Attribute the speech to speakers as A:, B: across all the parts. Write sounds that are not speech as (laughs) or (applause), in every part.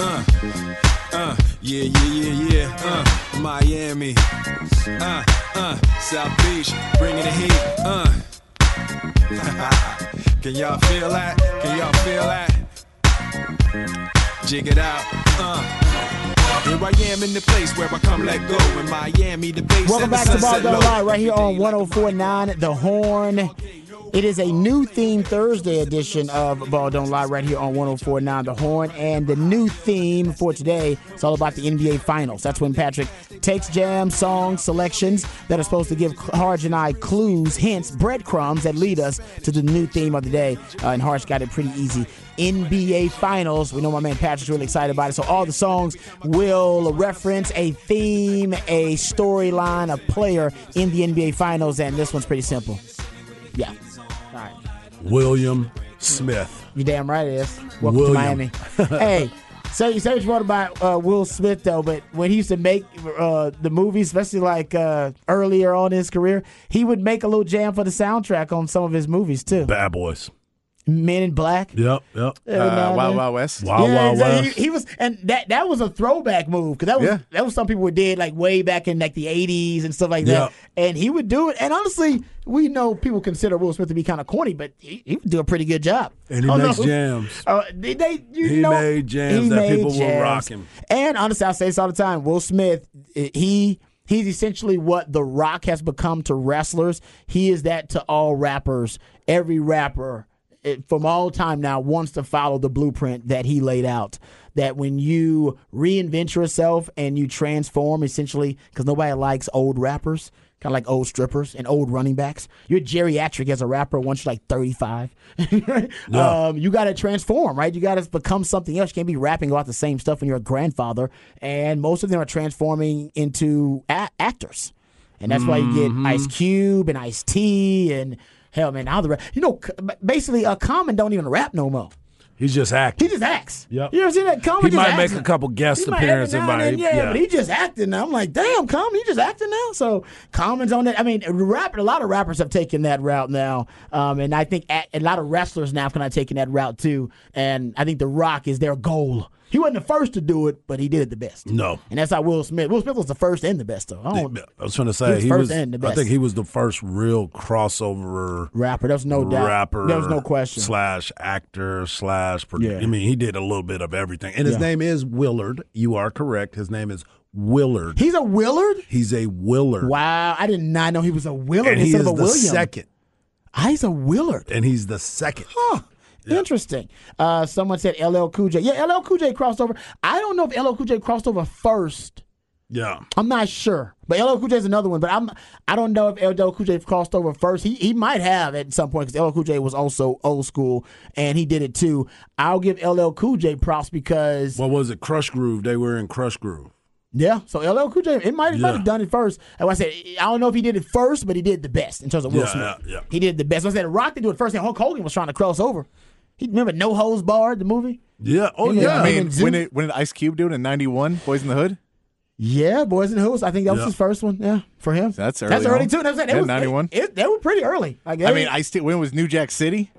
A: Uh, uh, yeah, yeah, yeah, yeah. Uh, Miami. Uh, uh, South Beach, bringing the heat. Uh. (laughs) Can y'all feel that? Can y'all feel that? Jig it out. Uh. Here I am in the place where I come let go. In Miami, the base
B: Welcome back to Ball Don't. Lie right here on 1049 The Horn. It is a new theme Thursday edition of Ball Don't Lie right here on 1049 The Horn. And the new theme for today is all about the NBA Finals. That's when Patrick takes jam song selections that are supposed to give Harge and I clues, hints, breadcrumbs that lead us to the new theme of the day. Uh, and Harge got it pretty easy. NBA Finals. We know my man Patrick's really excited about it. So all the songs will reference a theme, a storyline, a player in the NBA Finals. And this one's pretty simple. Yeah. All right.
C: William Smith.
B: You damn right it is. Welcome
C: William.
B: to Miami. (laughs) hey, so you say what you want about uh, Will Smith though, but when he used to make uh, the movies, especially like uh, earlier on in his career, he would make a little jam for the soundtrack on some of his movies too.
C: Bad Boys.
B: Men in Black.
C: Yep, yep.
B: every now
D: Uh, Wild. Wild West.
C: Wild
B: yeah,
C: Wild
B: exactly.
C: West.
B: He, he was, and that that was a throwback move because that was
D: Yeah.
B: that was something people did like way back in like the '80s and stuff like that. And he would do it. And honestly, we know people consider Will Smith to be kind of corny, but he, he would do a pretty good job.
C: And he
B: Oh,
C: makes
B: no.
C: jams.
B: Uh, they, they, you
C: He
B: know,
C: made jams
B: he
C: that
B: made
C: people will
B: jams.
C: rock him.
B: And honestly, I say this all the time. Will Smith, he he's essentially what The Rock has become to wrestlers. He is that to all rappers. Every rapper from all time now wants to follow the blueprint that he laid out. That when you reinvent yourself and you transform, essentially, because nobody likes old rappers. Kind of like old strippers and old running backs. You're geriatric as a rapper once you're like 35. (laughs) um, you got to transform, right? You got to become something else. You can't be rapping about the same stuff when you're a grandfather. And most of them are transforming into a- actors. And that's why you get Ice Cube and Ice T and hell, man, now the rap. You know, basically, uh, Common don't even rap no more.
C: He's just acting.
B: He just acts.
C: Yep.
B: You ever seen that? Common
C: He might
B: acts
C: make a couple guest
B: He
C: appearances,
B: now and
C: but
B: then,
C: he-
B: yeah,
C: yeah.
B: but he just acting now. I'm like, damn, Common, he just acting now. So Common's on that. I mean, rap. A lot of rappers have taken that route now, um, and I think a, a lot of wrestlers now have kind of taken that route too. And I think The Rock is their goal. He wasn't the first to do it, but he did it the best.
C: No.
B: and that's how Will Smith. Will Smith was the first and the best though. I don't,
C: I was trying to say He
B: was
C: he
B: first
C: was.
B: and the best.
C: I think he was the first real crossover
B: rapper. There's no doubt.
C: rapper.
B: There was no question.
C: Slash actor slash. Producer.
B: Yeah.
C: I mean, he did a little bit of everything. And his
B: Yeah.
C: name is Willard. You are correct. His name is Willard.
B: He's a Willard.
C: He's a Willard.
B: Wow, I did not know he was a Willard
C: And he
B: instead
C: is
B: of a
C: the
B: William.
C: second.
B: Ah, he's a Willard.
C: And he's the second.
B: Huh. Interesting. Uh, someone said LL Cool J. Yeah, LL Cool J crossed over. I don't know if LL Cool J crossed over first.
C: Yeah.
B: I'm not sure, but LL Cool J is another one. But I'm I don't know if LL Cool J crossed over first. He he might have at some point because LL Cool J was also old school and he did it too. I'll give LL Cool J props because
C: What was it? Krush Groove. They were in Krush Groove.
B: yeah. So LL Cool J it might
C: Yeah.
B: have done it first. And I said I don't know if he did it first, but he did the best in terms of Will
C: Yeah,
B: Smith.
C: yeah.
B: He did the best. I said Rock did do it first, and Hulk Hogan was trying to cross over. He remember No Holds Barred the movie.
C: Yeah. Oh,
B: Yeah,
C: yeah.
D: I mean, when did when did Ice Cube do it in '91? Boys in the Hood.
B: Yeah, Boys in the Hood. I think that was
C: Yeah.
B: his first one. Yeah, for him.
D: That's
B: That's
D: early That's
B: early
D: on.
B: too. That's
D: Yeah,
B: was
D: 91.
B: It, it- they were pretty early. Like,
D: I mean, Ice T. When was New Jack City?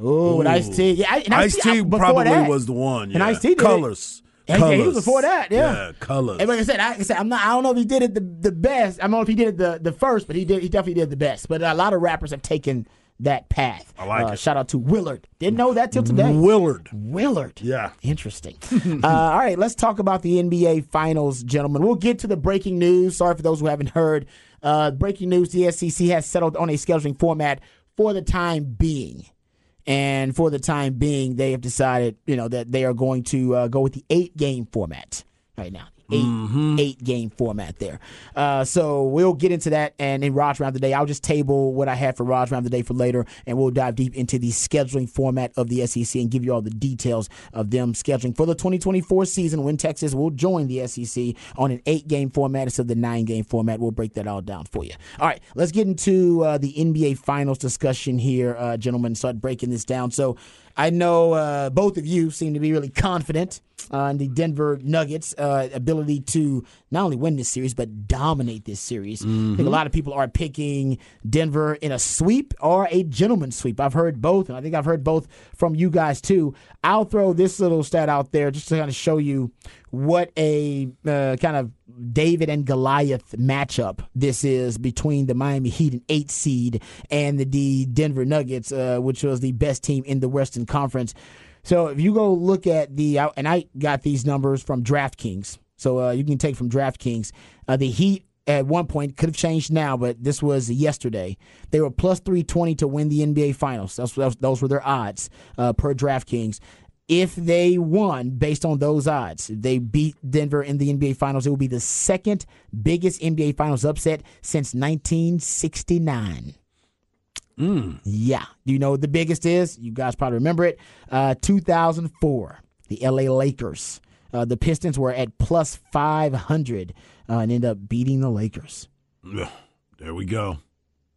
B: oh, with Ice T. Yeah, I-
C: Ice
B: Ice-T,
C: T
B: I- before
C: probably
B: that-
C: was the one. Yeah.
B: And Ice-T did.
C: Colors.
B: Yeah, yeah, he was before that, yeah.
C: Yeah, colors.
B: And like I said, I, like I said, I'm not. I don't know if he did it the, the best. I don't know if he did it the, the first, but he did. He definitely did the best. But a lot of rappers have taken that path.
C: I like
B: uh,
C: it.
B: Shout out to Willard. Didn't know that till today.
C: Willard.
B: Willard.
C: Yeah.
B: Interesting. (laughs) uh, all right, let's talk about the NBA Finals, gentlemen. We'll get to the breaking news. Sorry for those who haven't heard. Uh, breaking news the SEC has settled on a scheduling format for the time being. And for the time being, they have decided, you know, that they are going to uh, go with the eight game format right now. 8 eight game format there. Uh, so we'll get into that and in Rod's rant the day. I'll just table what I had for Rod's rant the day for later, and we'll dive deep into the scheduling format of the SEC and give you all the details of them scheduling for the 2024 season when Texas will join the SEC on an eight game format instead of the nine game format. We'll break that all down for you. All right, let's get into uh, the NBA Finals discussion here, uh, gentlemen. Start breaking this down. So I know uh, both of you seem to be really confident on the Denver Nuggets' uh, ability to not only win this series but dominate this series. I think a lot of people are picking Denver in a sweep or a gentleman's sweep. I've heard both, and I think I've heard both from you guys too. I'll throw this little stat out there just to kind of show you what a uh, kind of David and Goliath matchup this is between the Miami Heat and eight seed and the, the Denver Nuggets, uh, which was the best team in the Western Conference. So if you go look at the, and I got these numbers from DraftKings, so uh, you can take from DraftKings. Uh, the Heat at one point could have changed now, but this was yesterday. They were plus 320 to win the NBA Finals. Those, those, those were their odds uh, per DraftKings. If they won based on those odds, if they beat Denver in the NBA Finals, it will be the second biggest NBA Finals upset since 1969. Yeah. Do you know what the biggest is? You guys probably remember it. Uh, 2004, the LA Lakers. Uh, the Pistons were at plus 500 uh, and ended up beating the Lakers.
C: There we go.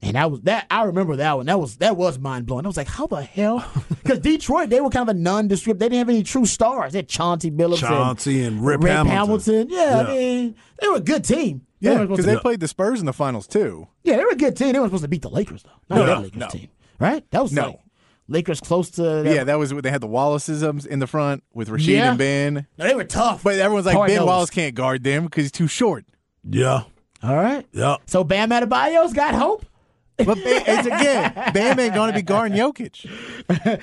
B: And that was that. I remember that one. That was that was mind blowing. I was like, how the hell? (laughs) Because Detroit, they were kind of a nondescript. They didn't have any true stars. They had Chauncey Billups,
C: Chauncey and Rip
B: Rip
C: Hamilton.
B: Hamilton. Yeah,
C: Yeah.
B: I mean, they were a good team. They
D: Yeah, because
B: to-
D: they played the Spurs in the finals too.
B: yeah, they were a good team. They weren't supposed to beat the Lakers though. Not
D: No,
B: that Lakers
D: no.
B: team, right? That was
D: No.
B: like Lakers close to.
D: Yeah, that was when they had the Wallaceisms in the front with Rasheed
B: Yeah.
D: and Ben.
B: No, they were tough.
D: But everyone's like,
B: Hard
D: Ben
B: nosed.
D: Wallace can't guard them because he's too short.
C: Yeah.
B: All right.
C: Yeah.
B: So Bam Adebayo's got hope.
D: But Bam, it's again, Bam ain't going to be guarding Jokic.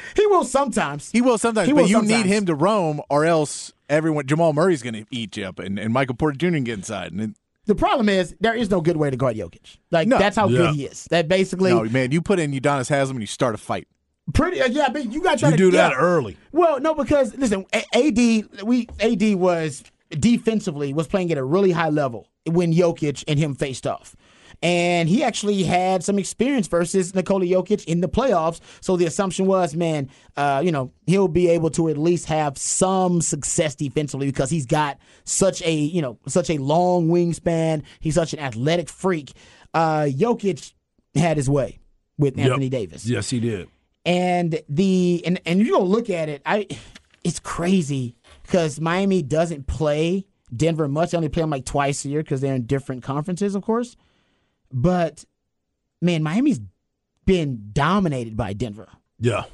D: (laughs)
B: He will sometimes.
D: He will sometimes,
B: He
D: but
B: will
D: you
B: sometimes.
D: need him to roam, or else everyone Jamal Murray's going to eat you up, and, and Michael Porter Jr. can get inside. And it-
B: The problem is there is no good way to guard Jokic. Like
D: No.
B: that's how
C: Yeah.
B: good he is. That basically
D: no, man, you put in Udonis Haslem and you start a fight.
B: Pretty. Uh, yeah, but you got to try
C: You
B: to
C: do that
B: yeah.
C: early.
B: Well, no, because listen, A- AD we AD was defensively was playing at a really high level when Jokic and him faced off. And he actually had some experience versus Nikola Jokic in the playoffs. So the assumption was, man, uh, you know, he'll be able to at least have some success defensively because he's got such a, you know, such a long wingspan. He's such an athletic freak. Uh, Jokic had his way with Anthony
C: Yep.
B: Davis
C: Yes, he did.
B: And the and and you go look at it, I it's crazy because Miami doesn't play Denver much. They only play them like twice a year because they're in different conferences, of course. But man, Miami's been dominated by Denver.
C: Yeah.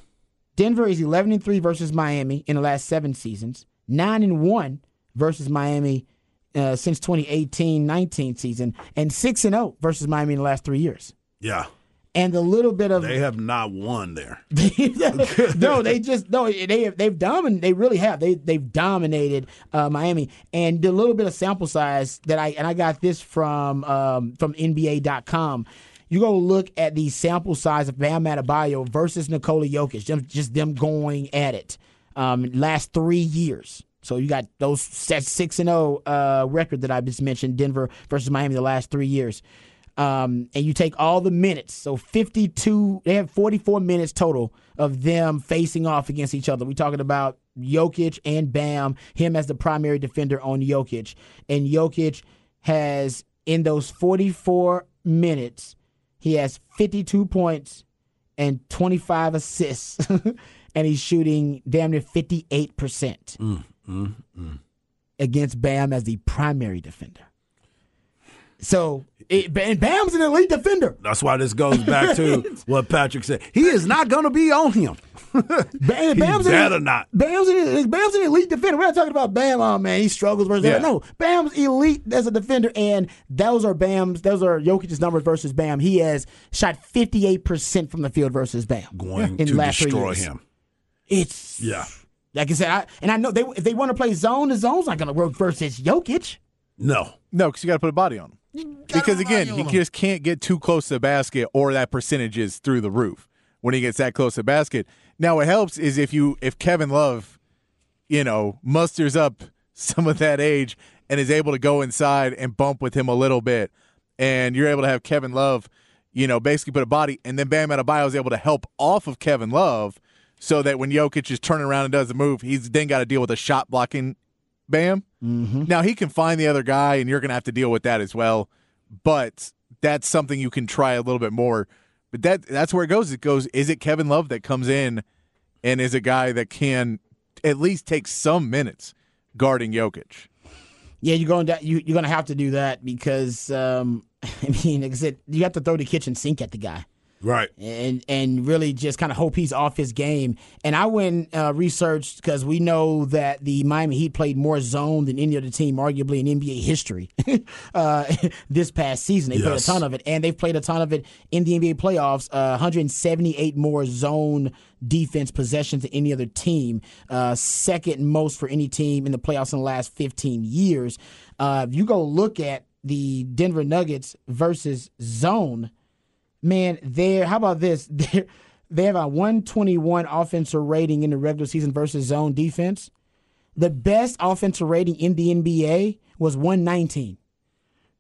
B: Denver is 11 and 3 versus Miami in the last 7 seasons, 9 and 1 versus Miami uh, since 2018-19 season and 6 and 0 versus Miami in the last 3 years.
C: Yeah.
B: And the little bit of
C: They have not won there. (laughs)
B: no, they just no. They have they've dominated. They really have. They they've dominated uh, Miami. And the little bit of sample size that I and I got this from um, from NBA.com. You go look at the sample size of Bam Adebayo versus Nikola Jokic. Just, just them going at it. Um, last three years. So you got those that six and zero uh, record that I just mentioned. Denver versus Miami the last three years um, and you take all the minutes. So 52, they have 44 minutes total of them facing off against each other. We're talking about Jokic and Bam, him as the primary defender on Jokic. And Jokic has, in those 44 minutes, he has 52 points and 25 assists. (laughs) and he's shooting damn near 58% mm, mm, mm. against Bam as the primary defender. So, it, and Bam's an elite defender.
C: That's why this goes back to (laughs) what Patrick said. He is not going to be on him.
B: Bam, (laughs)
C: He
B: Bam's
C: better
B: an,
C: not.
B: Bam's an, Bam's an elite defender. We're not talking about Bam. Oh man, he struggles versus.
D: Yeah.
B: No, Bam's elite as a defender, and those are Bam's. Those are Jokic's numbers versus Bam. He has shot fifty eight percent from the field versus Bam.
C: Going
B: in the
C: to
B: last three
C: destroy
B: years.
C: him.
B: It's
C: Yeah.
B: like I said, I, and I know they if they want to play zone, the zone's not going to work versus Jokic.
C: No.
D: No, because you got to put a body on him. Because again, he just can't get too close to the basket, or that percentage is through the roof when he gets that close to the basket. Now, what helps is if you if Kevin Love, you know, musters up (laughs) some of that age and is able to go inside and bump with him a little bit. And you're able to have Kevin Love, you know, basically put a body, and then Bam Adebayo is able to help off of Kevin Love so that when Jokic is turning around and does the move, he's then got to deal with a shot blocking Bam. Mm-hmm. Now he can find the other guy, and you're going to have to deal with that as well. But that's something you can try a little bit more. But that that's where it goes. It goes. Is it Kevin Love that comes in, and is a guy that can at least take some minutes guarding Jokic?
B: Yeah, you're going to you, you're going to have to do that because um, (laughs) I mean, like I said, you have to throw the kitchen sink at the guy.
C: Right.
B: And and really just kind of hope he's off his game. And I went uh, researched because we know that the Miami Heat played more zone than any other team, arguably in NBA history, (laughs) uh, (laughs) this past season. They yes. played a ton of it, and they've played a ton of it in the NBA playoffs. Uh, 178 more zone defense possessions than any other team, uh, second most for any team in the playoffs in the last 15 years. Uh, if you go look at the Denver Nuggets versus zone man, they're how about this? (laughs) They're, they have a 121 offensive rating in the regular season versus zone defense. The best offensive rating in the NBA was 119.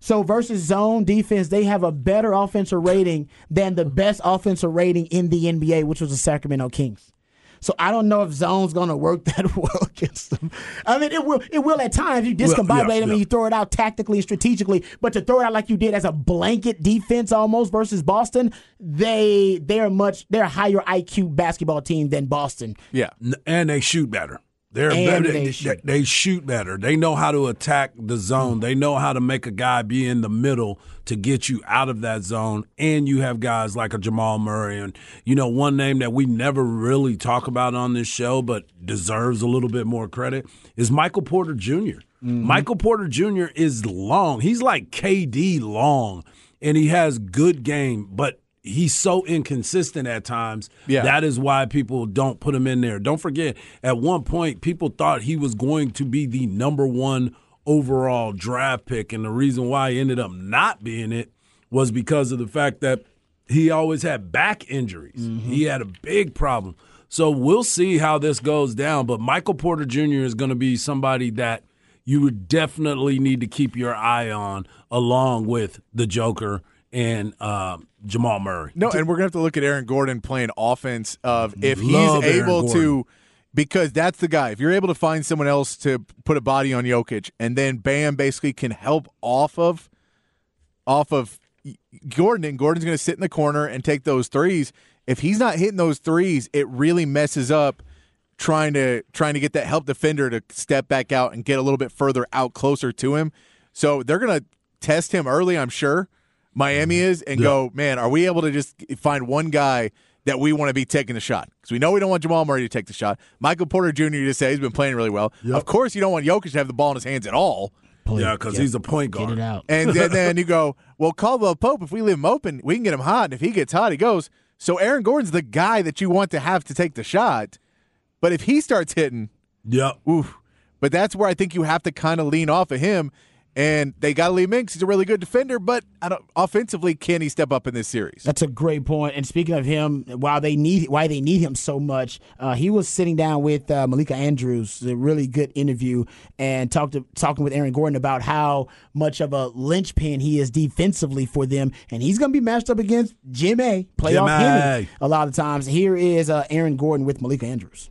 B: So versus zone defense, they have a better offensive rating than the best offensive rating in the NBA, which was the Sacramento Kings. So I don't know if zone's going to work (laughs) that well against them. I mean, it will. It will at times. You discombobulate well, yeah, them yeah. and you throw it out tactically and strategically. But to throw it out like you did as a blanket defense almost versus Boston, they they're much they're a higher IQ basketball team than Boston.
C: Yeah, and they shoot better. They're better. They shoot. they shoot better. They know how to attack the zone. They know how to make a guy be in the middle to get you out of that zone. And you have guys like a Jamal Murray. And, you know, one name that we never really talk about on this show, but deserves a little bit more credit is Michael Porter junior mm-hmm. Michael Porter Jr. is long. He's like KD long, and he has good game, but he's so inconsistent at times. Yeah. That is why people don't put him in there. Don't forget, at one point, people thought he was going to be the number one overall draft pick. And the reason why he ended up not being it was because of the fact that he always had back injuries. Mm-hmm. He had a big problem. So we'll see how this goes down. But Michael Porter Jr. is going to be somebody that you would definitely need to keep your eye on along with the Joker and uh, Jamal Murray.
D: No, and we're gonna have to look at Aaron Gordon playing offense of if Love he's able to because that's the guy. If you're able to find someone else to put a body on Jokic and then Bam basically can help off of off of Gordon and Gordon's gonna sit in the corner and take those threes. If he's not hitting those threes, it really messes up trying to trying to get that help defender to step back out and get a little bit further out closer to him. So they're gonna test him early, I'm sure. Miami mm-hmm. is and yeah. go, man, are we able to just find one guy that we want to be taking the shot? Because we know we don't want Jamal Murray to take the shot. Michael Porter Jr. to say he's been playing really well. Yep. Of course, you don't want Jokic to have the ball in his hands at all.
C: Please, yeah, because he's a point guard.
B: Get it out.
D: And then, then you (laughs) go, well, Caldwell Pope, if we leave him open, we can get him hot. And if he gets hot, he goes. So Aaron Gordon's the guy that you want to have to take the shot. But if he starts hitting,
C: yeah,
D: oof. But that's where I think you have to kind of lean off of him and they got to leave him in he's a really good defender. But offensively, can he step up in this series?
B: That's a great point. And speaking of him, while they need why they need him so much, uh, he was sitting down with uh, Malika Andrews, a really good interview, and talked to, talking with Aaron Gordon about how much of a linchpin he is defensively for them, and he's going to be matched up against Jimmy, playoff Jimmy. a lot of times. Here is uh, Aaron Gordon with Malika Andrews.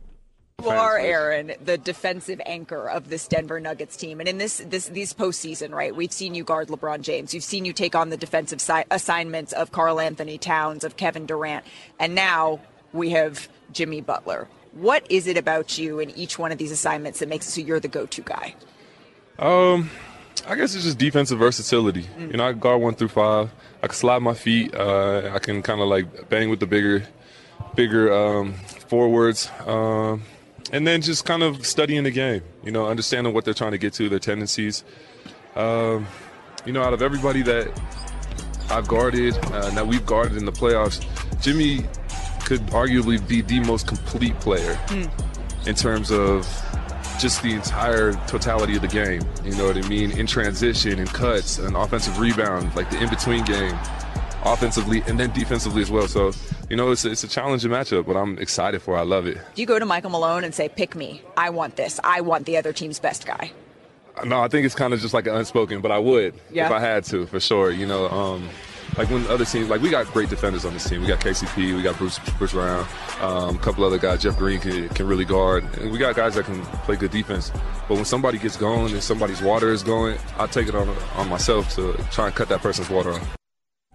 E: You are Aaron, the defensive anchor of this Denver Nuggets team, and in this this these postseason, right? We've seen you guard LeBron James. We've seen you take on the defensive si- assignments of Karl-Anthony Towns, of Kevin Durant, and now we have Jimmy Butler. What is it about you in each one of these assignments that makes it so you're the go-to guy?
F: Um, I guess it's just defensive versatility. Mm. You know, I guard one through five. I can slide my feet. Uh, I can kind of like bang with the bigger, bigger um, forwards. Um, and then just kind of studying the game, you know, understanding what they're trying to get to, their tendencies. Um, you know, out of everybody that I've guarded, uh, that we've guarded in the playoffs, Jimmy could arguably be the most complete player mm. in terms of just the entire totality of the game. You know what I mean? In transition, in cuts, and offensive rebound, like the in between game, offensively, and then defensively as well. So you know, it's, it's a challenging matchup, but I'm excited for it. I love it.
E: Do you go to Michael Malone and say, pick me? I want this. I want the other team's best guy?
F: No, I think it's kind of just like an unspoken, but I would
E: yeah.
F: if I had to, for sure. You know, um, like when other teams, like we got great defenders on this team. We got KCP, we got Bruce Bruce Brown, um, a couple other guys. Jeff Green can, can really guard, and we got guys that can play good defense. But when somebody gets going and somebody's water is going, I take it on on myself to try and cut that person's water off.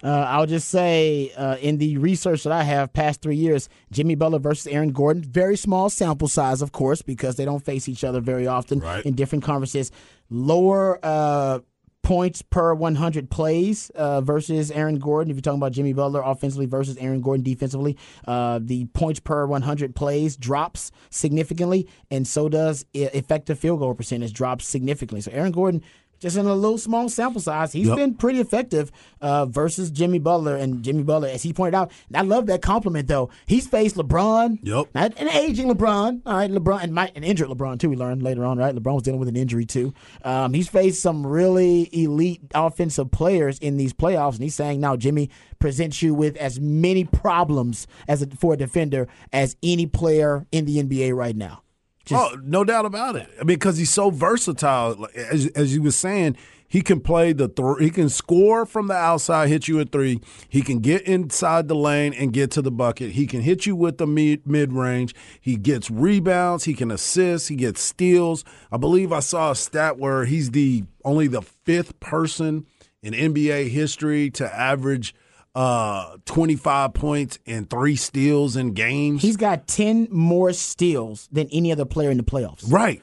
B: Uh, I'll just say, uh, in the research that I have, past three years, Jimmy Butler versus Aaron Gordon, very small sample size, of course, because they don't face each other very often
C: right.
B: in different conferences. Lower uh, points per 100 plays uh, versus Aaron Gordon. If you're talking about Jimmy Butler offensively versus Aaron Gordon defensively, uh, the points per 100 plays drops significantly, and so does effective field goal percentage drops significantly. So Aaron Gordon just in a little small sample size, he's yep. been pretty effective uh, versus Jimmy Butler. And Jimmy Butler, as he pointed out, I love that compliment though. He's faced LeBron,
C: yep,
B: not an aging LeBron, all right, LeBron and my, an injured LeBron too. We learned later on, right? LeBron was dealing with an injury too. Um, he's faced some really elite offensive players in these playoffs, and he's saying now Jimmy presents you with as many problems as a, for a defender as any player in the NBA right now.
C: Just, oh, no doubt about it. I mean, because he's so versatile. As, as you were saying, he can play the th- he can score from the outside, hit you a three. He can get inside the lane and get to the bucket. He can hit you with the mid mid range. He gets rebounds. He can assist. He gets steals. I believe I saw a stat where he's the only the fifth person in NBA history to average uh 25 points and three steals in games.
B: He's got 10 more steals than any other player in the playoffs.
C: Right.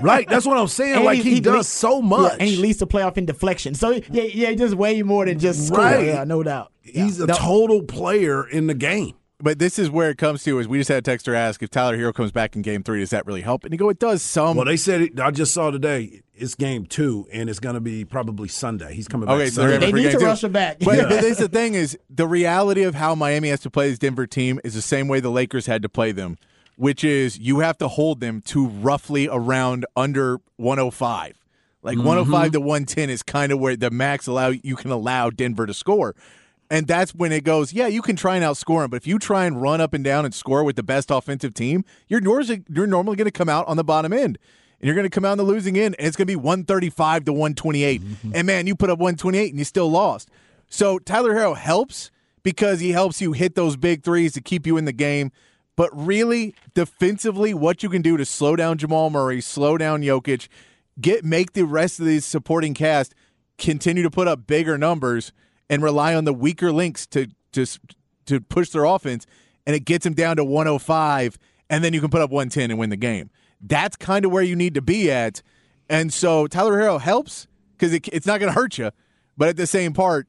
C: right. That's what I'm saying. (laughs) And like he, he does leads, so much.
B: Yeah, and he leads the playoff in deflection. So yeah, yeah, he does way more than just score. Right. Yeah, no doubt.
C: He's
B: yeah.
C: a total player in the game
D: but this is where it comes to is we just had a texter ask if Tyler Herro comes back in game three, does that really help? And you go, it does some.
C: Well, they said it, I just saw today it's game two, and it's going to be probably Sunday. He's coming back.
B: Okay,
C: Sunday.
B: they need to two. rush him back.
D: But, yeah. but (laughs) this the thing is the reality of how Miami has to play this Denver team is the same way the Lakers had to play them, which is you have to hold them to roughly around under 105. Like mm-hmm. 105 to 110 is kind of where the max allow you can allow Denver to score. And that's when it goes, yeah, you can try and outscore them, but if you try and run up and down and score with the best offensive team, you're, you're normally going to come out on the bottom end. And you're going to come out on the losing end, and it's going to be 135 to 128. Mm-hmm. And man, you put up 128 and you still lost. So Tyler Herro helps because he helps you hit those big threes to keep you in the game. But really, defensively, what you can do to slow down Jamal Murray, slow down Jokic, get make the rest of these supporting cast continue to put up bigger numbers – and rely on the weaker links to to to push their offense, and it gets them down to 105, and then you can put up 110 and win the game. That's kind of where you need to be at, and so Tyler Herro helps because it, it's not going to hurt you, but at the same part,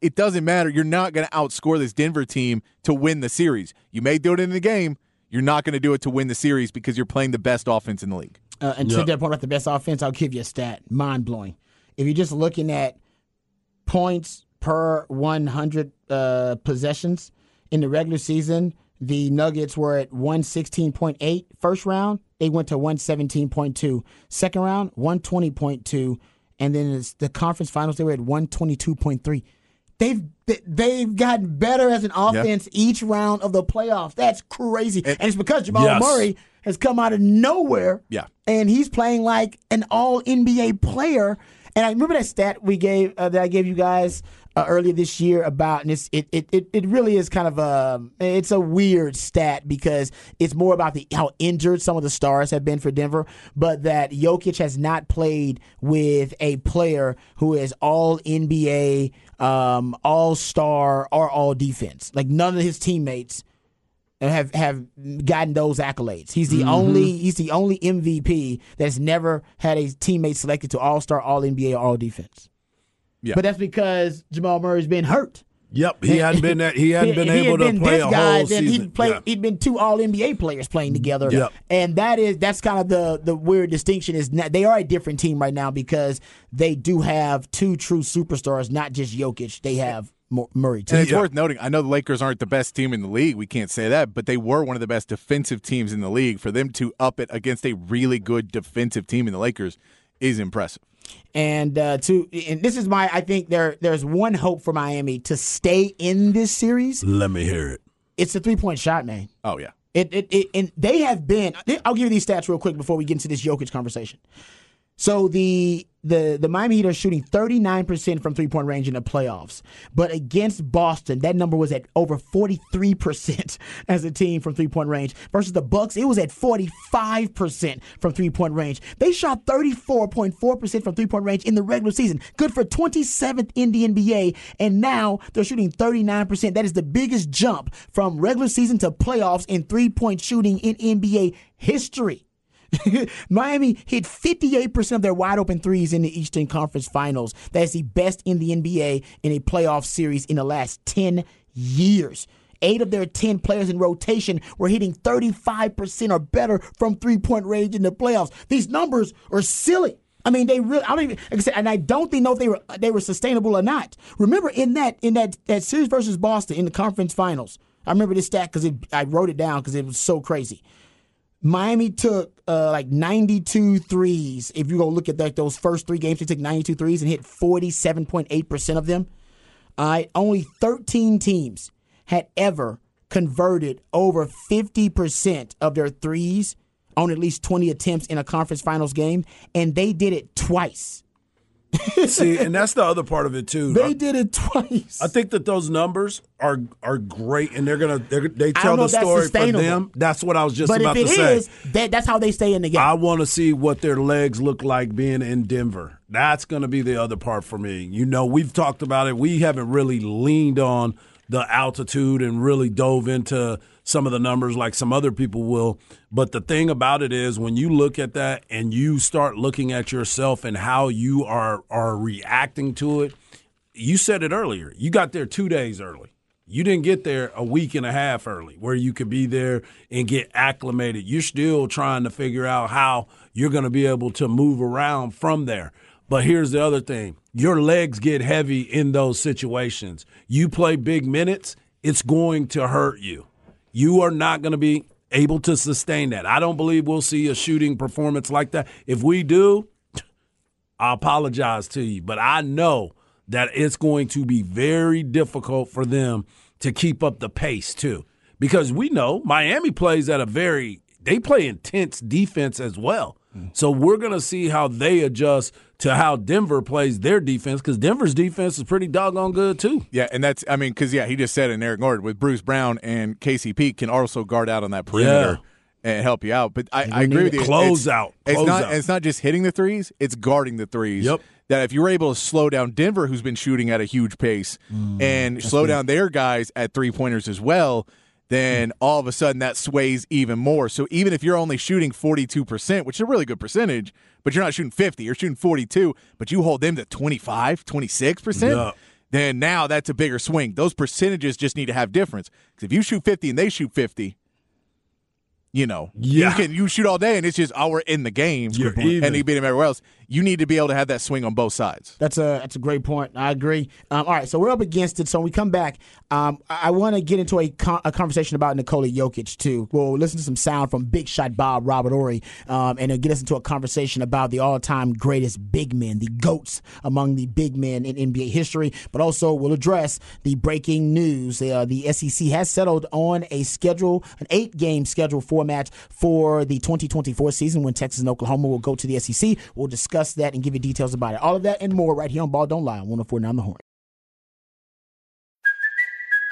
D: it doesn't matter. You're not going to outscore this Denver team to win the series. You may do it in the game. You're not going to do it to win the series because you're playing the best offense in the league.
B: Uh, and yep. to that point about the best offense, I'll give you a stat, mind blowing. If you're just looking at points per 100 uh, possessions in the regular season. The Nuggets were at 116.8 first round. They went to 117.2. Second round, 120.2. And then the conference finals, they were at 122.3. They've they've gotten better as an offense yeah. each round of the playoffs. That's crazy. and it's because Jamal yes. Murray has come out of nowhere.
D: Yeah.
B: And he's playing like an all NBA player. And I remember that stat we gave uh, that I gave you guys uh, earlier this year about, and it's, it, it, it, it really is kind of a, it's a weird stat because it's more about the how injured some of the stars have been for Denver, but that Jokic has not played with a player who is all NBA, um, all star, or all defense. Like none of his teammates have have gotten those accolades. He's the mm-hmm. only he's the only MVP that's never had a teammate selected to All Star, All NBA, All Defense. Yeah. But that's because Jamal Murray's been hurt.
C: Yep, he hadn't been that. He hadn't (laughs) been able to been play a guy, whole season.
B: He'd, play,
C: yeah.
B: he'd been two All NBA players playing mm-hmm. together.
C: Yep.
B: and that is that's kind of the the weird distinction is not, they are a different team right now because they do have two true superstars, not just Jokic. They have Murray too.
D: And it's yeah. worth noting. I know the Lakers aren't the best team in the league. We can't say that, but they were one of the best defensive teams in the league. For them to up it against a really good defensive team in the Lakers is impressive
B: and uh, to and this is my I think there there's one hope for Miami to stay in this series.
C: Let me hear it.
B: It's a three point shot, man.
D: Oh yeah.
B: It, it, it and they have been. I'll give you these stats real quick before we get into this Jokic conversation. So the the the Miami Heat are shooting 39% from three point range in the playoffs, but against Boston, that number was at over 43% (laughs) as a team from three point range. Versus the Bucks, it was at 45% from three point range. They shot 34.4% from three point range in the regular season, good for 27th in the NBA, and now they're shooting 39%. That is the biggest jump from regular season to playoffs in three point shooting in NBA history. (laughs) Miami hit 58% of their wide open threes in the Eastern Conference Finals. That's the best in the NBA in a playoff series in the last 10 years. Eight of their 10 players in rotation were hitting 35% or better from three point range in the playoffs. These numbers are silly. I mean, they really. I don't even. And I don't think know if they were they were sustainable or not. Remember in that in that that series versus Boston in the conference finals. I remember this stat because I wrote it down because it was so crazy. Miami took uh, like 92 threes. If you go look at that, those first three games, they took 92 threes and hit 47.8% of them. Uh, only 13 teams had ever converted over 50% of their threes on at least 20 attempts in a conference finals game, and they did it twice.
C: See, and that's the other part of it too.
B: They did it twice.
C: I think that those numbers are are great, and they're gonna they're, they tell the story for them. That's what I was just
B: but
C: about
B: to
C: say.
B: Is, that, that's how they stay in the game.
C: I want to see what their legs look like being in Denver. That's going to be the other part for me. You know, we've talked about it. We haven't really leaned on the altitude and really dove into some of the numbers like some other people will. But the thing about it is when you look at that and you start looking at yourself and how you are are reacting to it, you said it earlier. You got there 2 days early. You didn't get there a week and a half early where you could be there and get acclimated. You're still trying to figure out how you're going to be able to move around from there. But here's the other thing your legs get heavy in those situations. You play big minutes, it's going to hurt you. You are not going to be able to sustain that. I don't believe we'll see a shooting performance like that. If we do, I apologize to you, but I know that it's going to be very difficult for them to keep up the pace too. Because we know Miami plays at a very they play intense defense as well. So we're going to see how they adjust to how Denver plays their defense because Denver's defense is pretty doggone good too.
D: Yeah, and that's I mean because yeah he just said in Eric Gordon with Bruce Brown and KCP can also guard out on that perimeter. Yeah. And help you out, but I, I agree with you.
C: Close
D: it's,
C: out.
D: Close
C: it's
D: not.
C: Out.
D: It's not just hitting the threes; it's guarding the threes.
C: Yep.
D: That if you're able to slow down Denver, who's been shooting at a huge pace, mm, and slow good. down their guys at three pointers as well, then all of a sudden that sways even more. So even if you're only shooting 42%, which is a really good percentage, but you're not shooting 50, you're shooting 42, but you hold them to 25, 26%, yeah. then now that's a bigger swing. Those percentages just need to have difference. Because if you shoot 50 and they shoot 50, you know,
C: yeah.
D: you can you shoot all day and it's just oh we're in the game and you beat him everywhere else. You need to be able to have that swing on both sides.
B: That's a that's a great point. I agree. Um, all right, so we're up against it. So when we come back, um, I, I want to get into a, con- a conversation about Nikola Jokic too. We'll listen to some sound from Big Shot Bob Robert Horry, um, and it'll get us into a conversation about the all time greatest big men, the goats among the big men in NBA history. But also we'll address the breaking news. Uh, the SEC has settled on a schedule, an eight game schedule format for the 2024 season when Texas and Oklahoma will go to the SEC. We'll discuss that and give you details about it. All of that and more right here on Ball Don't Lie on 1049 The Horn.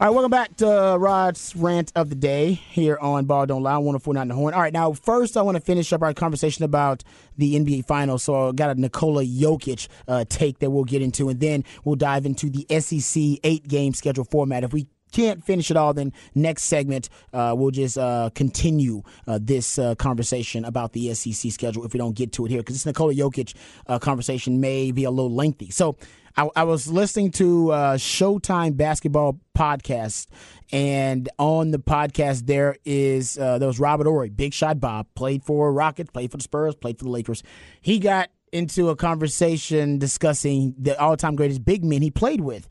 B: All right, welcome back to Rod's rant of the day here on Ball Don't Lie, 1049 The Horn. All right, now first I want to finish up our conversation about the NBA Finals. So I got a Nikola Jokic uh, take that we'll get into, and then we'll dive into the SEC eight game schedule format. If we can't finish it all, then next segment uh, we'll just uh, continue uh, this uh, conversation about the SEC schedule if we don't get to it here because this Nikola Jokic uh, conversation may be a little lengthy. So I, I was listening to uh, Showtime basketball podcast, and on the podcast there is there was Robert Horry, Big Shot Bob, played for Rockets, played for the Spurs, played for the Lakers. He got into a conversation discussing the all-time greatest big men he played with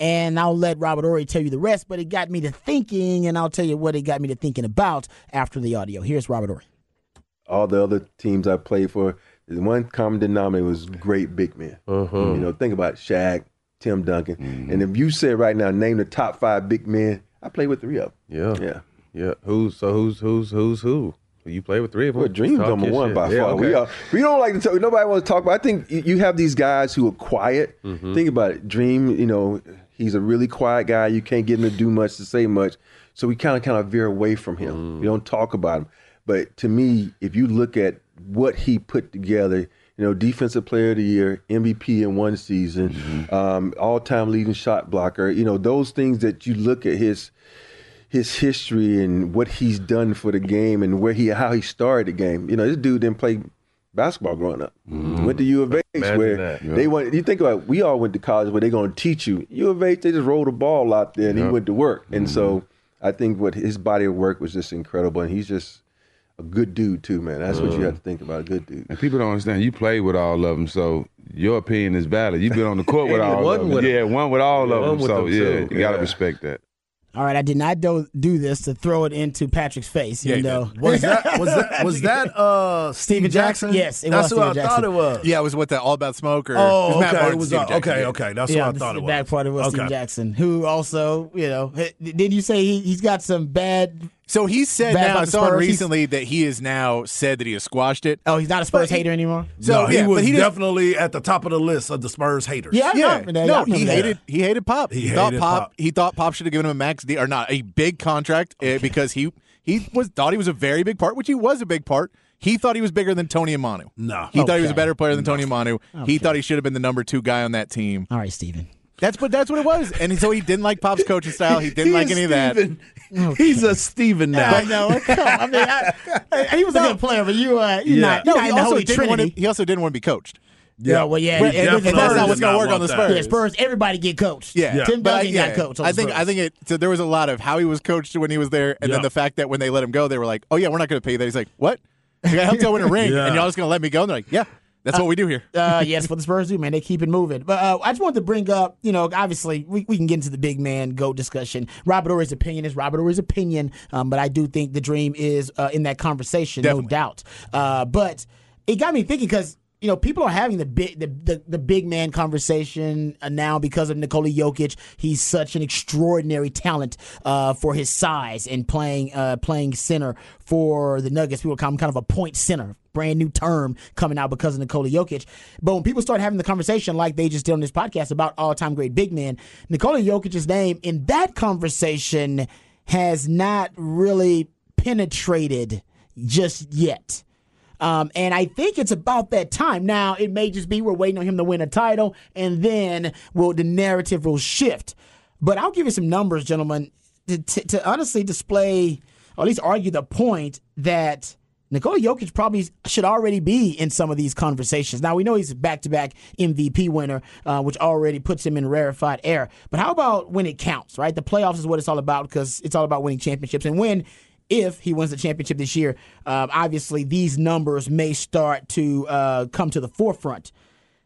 B: and I'll let Robert Horry tell you the rest, but it got me to thinking, and I'll tell you what it got me to thinking about after the audio. Here's Robert Horry.
G: All the other teams I played for, the one common denominator was great big men. Uh-huh. You know, think about Shaq, Tim Duncan. Mm-hmm. And if you said right now, name the top five big men, I played with three of
H: them.
G: Yeah. Yeah.
H: Yeah. Who's so who's who's who's who? You play with three of them.
G: Well, Dream's number one shit. by yeah, far. Okay. We are, we don't like to talk. Nobody wants to talk. But I think you have these guys who are quiet. Mm-hmm. Think about it. Dream. You know, He's a really quiet guy. You can't get him to do much to say much. So we kind of kind of veer away from him. Mm. We don't talk about him. But to me, if you look at what he put together, you know, defensive player of the year, MVP in one season, mm-hmm. um, all-time leading shot blocker. You know, those things that you look at his his history and what he's done for the game and where he how he started the game. You know, this dude didn't play basketball growing up. Mm-hmm. Went to U of H Imagine where that, yeah. they went. You think about we all went to college where they're going to teach you. U of H they just rolled the ball out there and he went to work. And mm-hmm. so I think what his body of work was just incredible, and he's just a good dude too, man. That's uh, what you have to think about. A good dude.
H: And people don't understand. You played with all of them, so your opinion is valid. You've been on the court with (laughs) all of them. With yeah, one with all yeah, of them. So them yeah, you got to respect that.
B: All right, I did not do, do this to throw it into Patrick's face. You yeah, know, (laughs)
C: was that was that was (laughs) that uh, Stephen Jackson?
B: Yes,
C: it that's
B: was.
C: what
B: Stephen
C: I Jackson. thought it was.
D: Yeah, it was what that All About smoker.
C: oh, okay, it was uh, okay, okay. That's yeah, what I thought it was.
B: The back part of was okay. Stephen Jackson, who also, you know, did you say he, he's got some bad
D: so he said now I saw recently that he has now said that he has squashed it.
B: Oh, he's not a Spurs but hater anymore.
C: So no, he yeah, was he definitely at the top of the list of the Spurs haters.
B: Yeah,
D: yeah.
B: No,
D: he
B: that.
D: hated he hated Pop. He, he thought Pop, Pop, He thought Pop should have given him a max deal or not a big contract eh, okay. because he he was thought he was a very big part, which he was a big part. He thought he was bigger than Tony and Manu.
C: No,
D: he okay. thought he was a better player than no. Tony and Manu. Okay. He thought he should have been the number two guy on that team.
B: All right, Steven.
D: That's what that's what it was, and so he didn't like Pop's coaching style. He didn't he like any Steven.
C: of that. Okay. He's a Steven now.
B: I know. I mean, I, (laughs) I, he was no. a good player, but you, uh, you're yeah. not. You're no, not he also
D: didn't want to. He also didn't want to be coached.
B: Yeah, yeah well, yeah,
D: and, and, and that's not what's going to work on the Spurs.
B: Yeah, Spurs, everybody get coached.
D: Yeah,
B: yeah. Tim Duncan yeah, got coached.
D: I think
B: Spurs.
D: I think it. So there was a lot of how he was coached when he was there, and then the fact that when they let him go, they were like, "Oh yeah, we're not going to pay that." He's like, "What? I helped y'all win a ring, and y'all just going to let me go?" And they're like, "Yeah." That's uh, what we do here.
B: uh, yes, what the Spurs do, man. They keep it moving. But uh, I just wanted to bring up, you know, obviously we, we can get into the big man GOAT discussion. Robert Horry's opinion is Robert Horry's opinion, um, but I do think the dream is uh, in that conversation, Definitely. no doubt. Uh, but it got me thinking because you know, people are having the big the, the, the big man conversation uh, now because of Nikola Jokic. He's such an extraordinary talent uh, for his size and playing uh, playing center for the Nuggets. People call him kind of a point center. Brand new term coming out because of Nikola Jokic. But when people start having the conversation like they just did on this podcast about all time great big man, Nikola Jokic's name in that conversation has not really penetrated just yet. Um, and I think it's about that time. Now, it may just be we're waiting on him to win a title, and then will the narrative will shift. But I'll give you some numbers, gentlemen, to, to, to honestly display, or at least argue the point that Nikola Jokic probably should already be in some of these conversations. Now we know he's a back-to-back MVP winner, uh, which already puts him in rarefied air. But how about when it counts? Right, the playoffs is what it's all about because it's all about winning championships. And when if he wins the championship this year, um, obviously these numbers may start to uh, come to the forefront.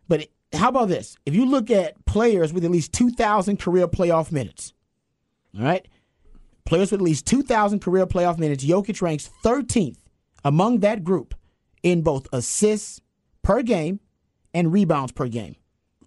B: But how about this? If you look at players with at least 2,000 career playoff minutes, all right, players with at least 2,000 career playoff minutes, Jokic ranks 13th among that group in both assists per game and rebounds per game.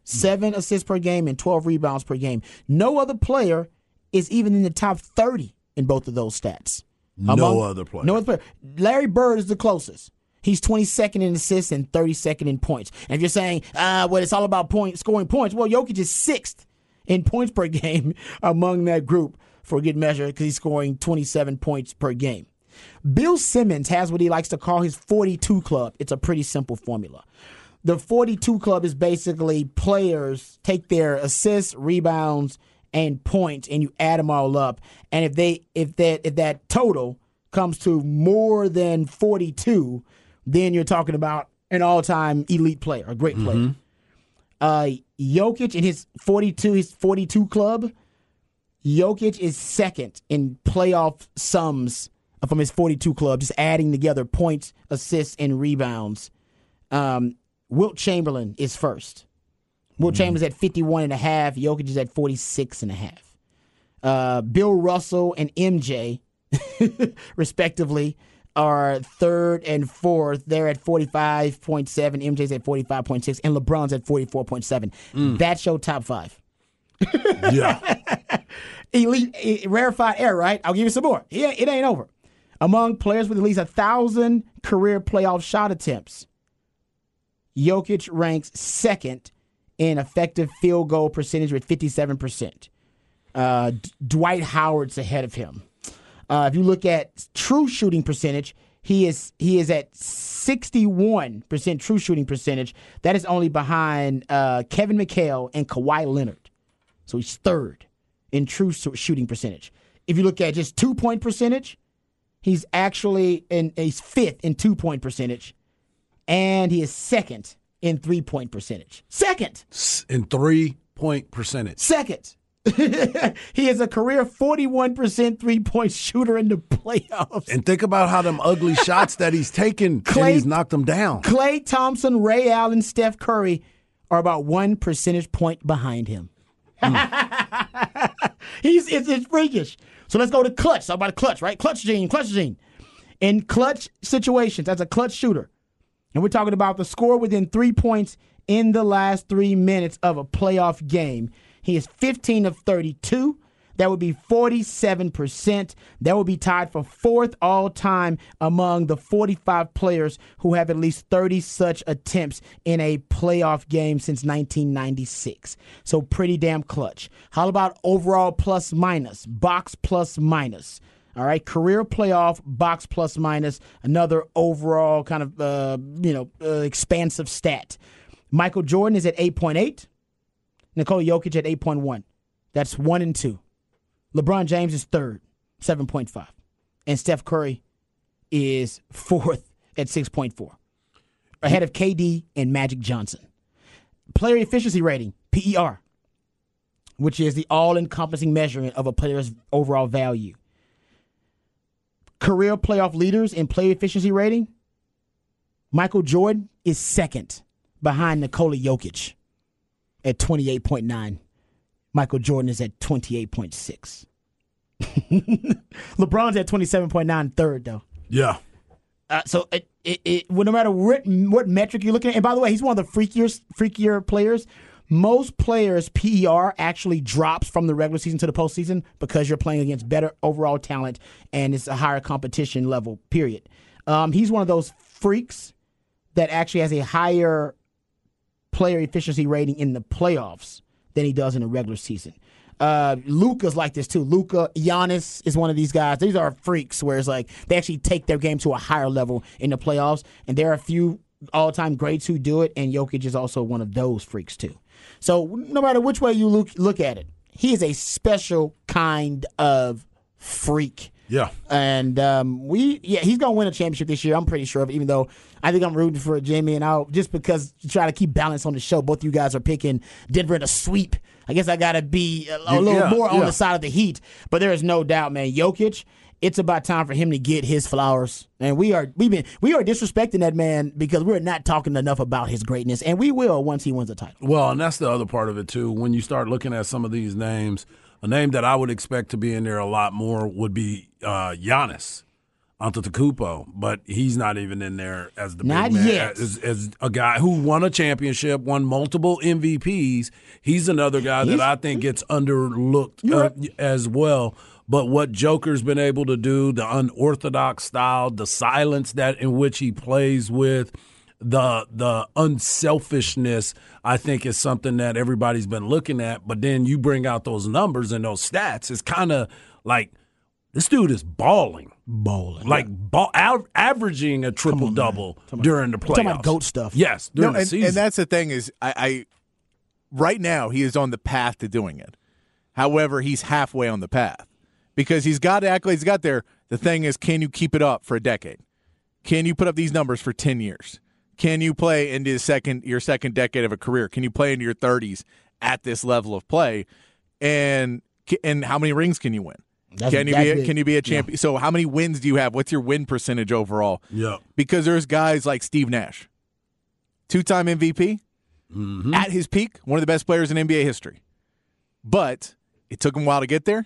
B: Seven assists per game and 12 rebounds per game. No other player is even in the top 30 in both of those stats.
C: Among, no other player.
B: No other player. Larry Bird is the closest. He's 22nd in assists and 32nd in points. And if you're saying, uh, well, it's all about point, scoring points, well, Jokic is sixth in (laughs) points per game among that group for a good measure because he's scoring 27 points per game. Bill Simmons has what he likes to call his 42 club. It's a pretty simple formula. The 42 club is basically players take their assists, rebounds, and points, and you add them all up, and if they if that if that total comes to more than 42, then you're talking about an all-time elite player, a great player. Mm-hmm. Uh, Jokic in his 42 his 42 club, Jokic is second in playoff sums from his 42 club, just adding together points, assists, and rebounds. Um, Wilt Chamberlain is first. Wilt mm. Chamberlain's at 51 and a half. Jokic is at 46 and a half. Uh, Bill Russell and MJ, (laughs) respectively, are third and fourth. They're at 45.7. MJ's at 45.6. And LeBron's at 44.7. Mm. That's your top five. (laughs)
C: yeah. (laughs)
B: Elite, rarefied air, right? I'll give you some more. Yeah, it ain't over. Among players with at least a thousand career playoff shot attempts, Jokic ranks second in effective field goal percentage with 57%. Uh, D- Dwight Howard's ahead of him. Uh, if you look at true shooting percentage, he is he is at 61% true shooting percentage. That is only behind uh, Kevin McHale and Kawhi Leonard. So he's third in true shooting percentage. If you look at just two point percentage, he's actually in he's fifth in two point percentage, and he is second in three point percentage. Second
C: in three point percentage.
B: Second. (laughs) he is a career 41% three point shooter in the playoffs.
C: And think about how them ugly (laughs) shots that he's taken, Klay, he's knocked them down.
B: Klay Thompson, Ray Allen, Steph Curry are about one percentage point behind him. Mm. (laughs) he's it's, it's, freakish. So let's go to clutch. Talk about clutch, right? Clutch gene, clutch gene. In clutch situations, as a clutch shooter, and we're talking about the score within three points in the last three minutes of a playoff game. He is 15 of 32. That would be 47%. That would be tied for fourth all time among the 45 players who have at least 30 such attempts in a playoff game since 1996. So pretty damn clutch. How about overall plus minus, box plus minus? All right, career playoff box plus minus, another overall kind of uh, you know uh, expansive stat. Michael Jordan is at 8.8. Nikola Jokic at 8.1. That's one and two. LeBron James is third, 7.5. And Steph Curry is fourth at 6.4. Ahead of KD and Magic Johnson. Player efficiency rating, PER, which is the all encompassing measurement of a player's overall value. Career playoff leaders in play efficiency rating, Michael Jordan is second behind Nikola Jokic at 28.9. Michael Jordan is at 28.6. (laughs) LeBron's at 27.9 third, though.
C: Yeah.
B: Uh, so it, it, it, well, no matter what, what metric you're looking at, and by the way, he's one of the freakier, freakier players. Most players' PER actually drops from the regular season to the postseason because you're playing against better overall talent and it's a higher competition level, period. Um, he's one of those freaks that actually has a higher player efficiency rating in the playoffs than he does in the regular season. Uh, Luka's like this too. Luka, Giannis is one of these guys. These are freaks where it's like they actually take their game to a higher level in the playoffs, and there are a few all-time greats who do it, and Jokic is also one of those freaks too. So no matter which way you look look at it, he is a special kind of freak.
C: Yeah.
B: And um, we, yeah, he's gonna win a championship this year. I'm pretty sure of. It, even though I think I'm rooting for Jimmy, and I'll just because to try to keep balance on the show. Both you guys are picking Denver to sweep. I guess I gotta be a, a little yeah, more on the side of the Heat. But there is no doubt, man. Jokic. It's about time for him to get his flowers, and we are we've been we are disrespecting that man because we're not talking enough about his greatness, and we will once he wins the title.
C: Well, and that's the other part of it too. When you start looking at some of these names a name that I would expect to be in there a lot more would be uh, Giannis Antetokounmpo, but he's not even in there as the
B: not
C: big man,
B: yet.
C: As, as, a guy who won a championship, won multiple MVPs. He's another guy he's, that I think gets underlooked uh, as well. But what Joker's been able to do, the unorthodox style, the silence that in which he plays with the the unselfishness I think is something that everybody's been looking at. But then you bring out those numbers and those stats. It's kind of like this dude is balling,
B: balling,
C: like ball, averaging a triple double during the playoffs.
B: Talking about goat stuff.
C: Yes, during
D: no,
C: and,
D: and, that's the thing is I, I right now he is on the path to doing it. However, he's halfway on the path because he's got accolades, he's got there. The thing is, can you keep it up for a decade? Can you put up these numbers for 10 years? Can you play into the second your second decade of a career? Can you play into your 30s at this level of play? And and how many rings can you win? That's, can you be a, can you be a champion? Yeah. So how many wins do you have? What's your win percentage overall?
C: Yeah.
D: Because there's guys like Steve Nash, two-time MVP,
C: mm-hmm.
D: at his peak, one of the best players in NBA history. But it took him a while to get there,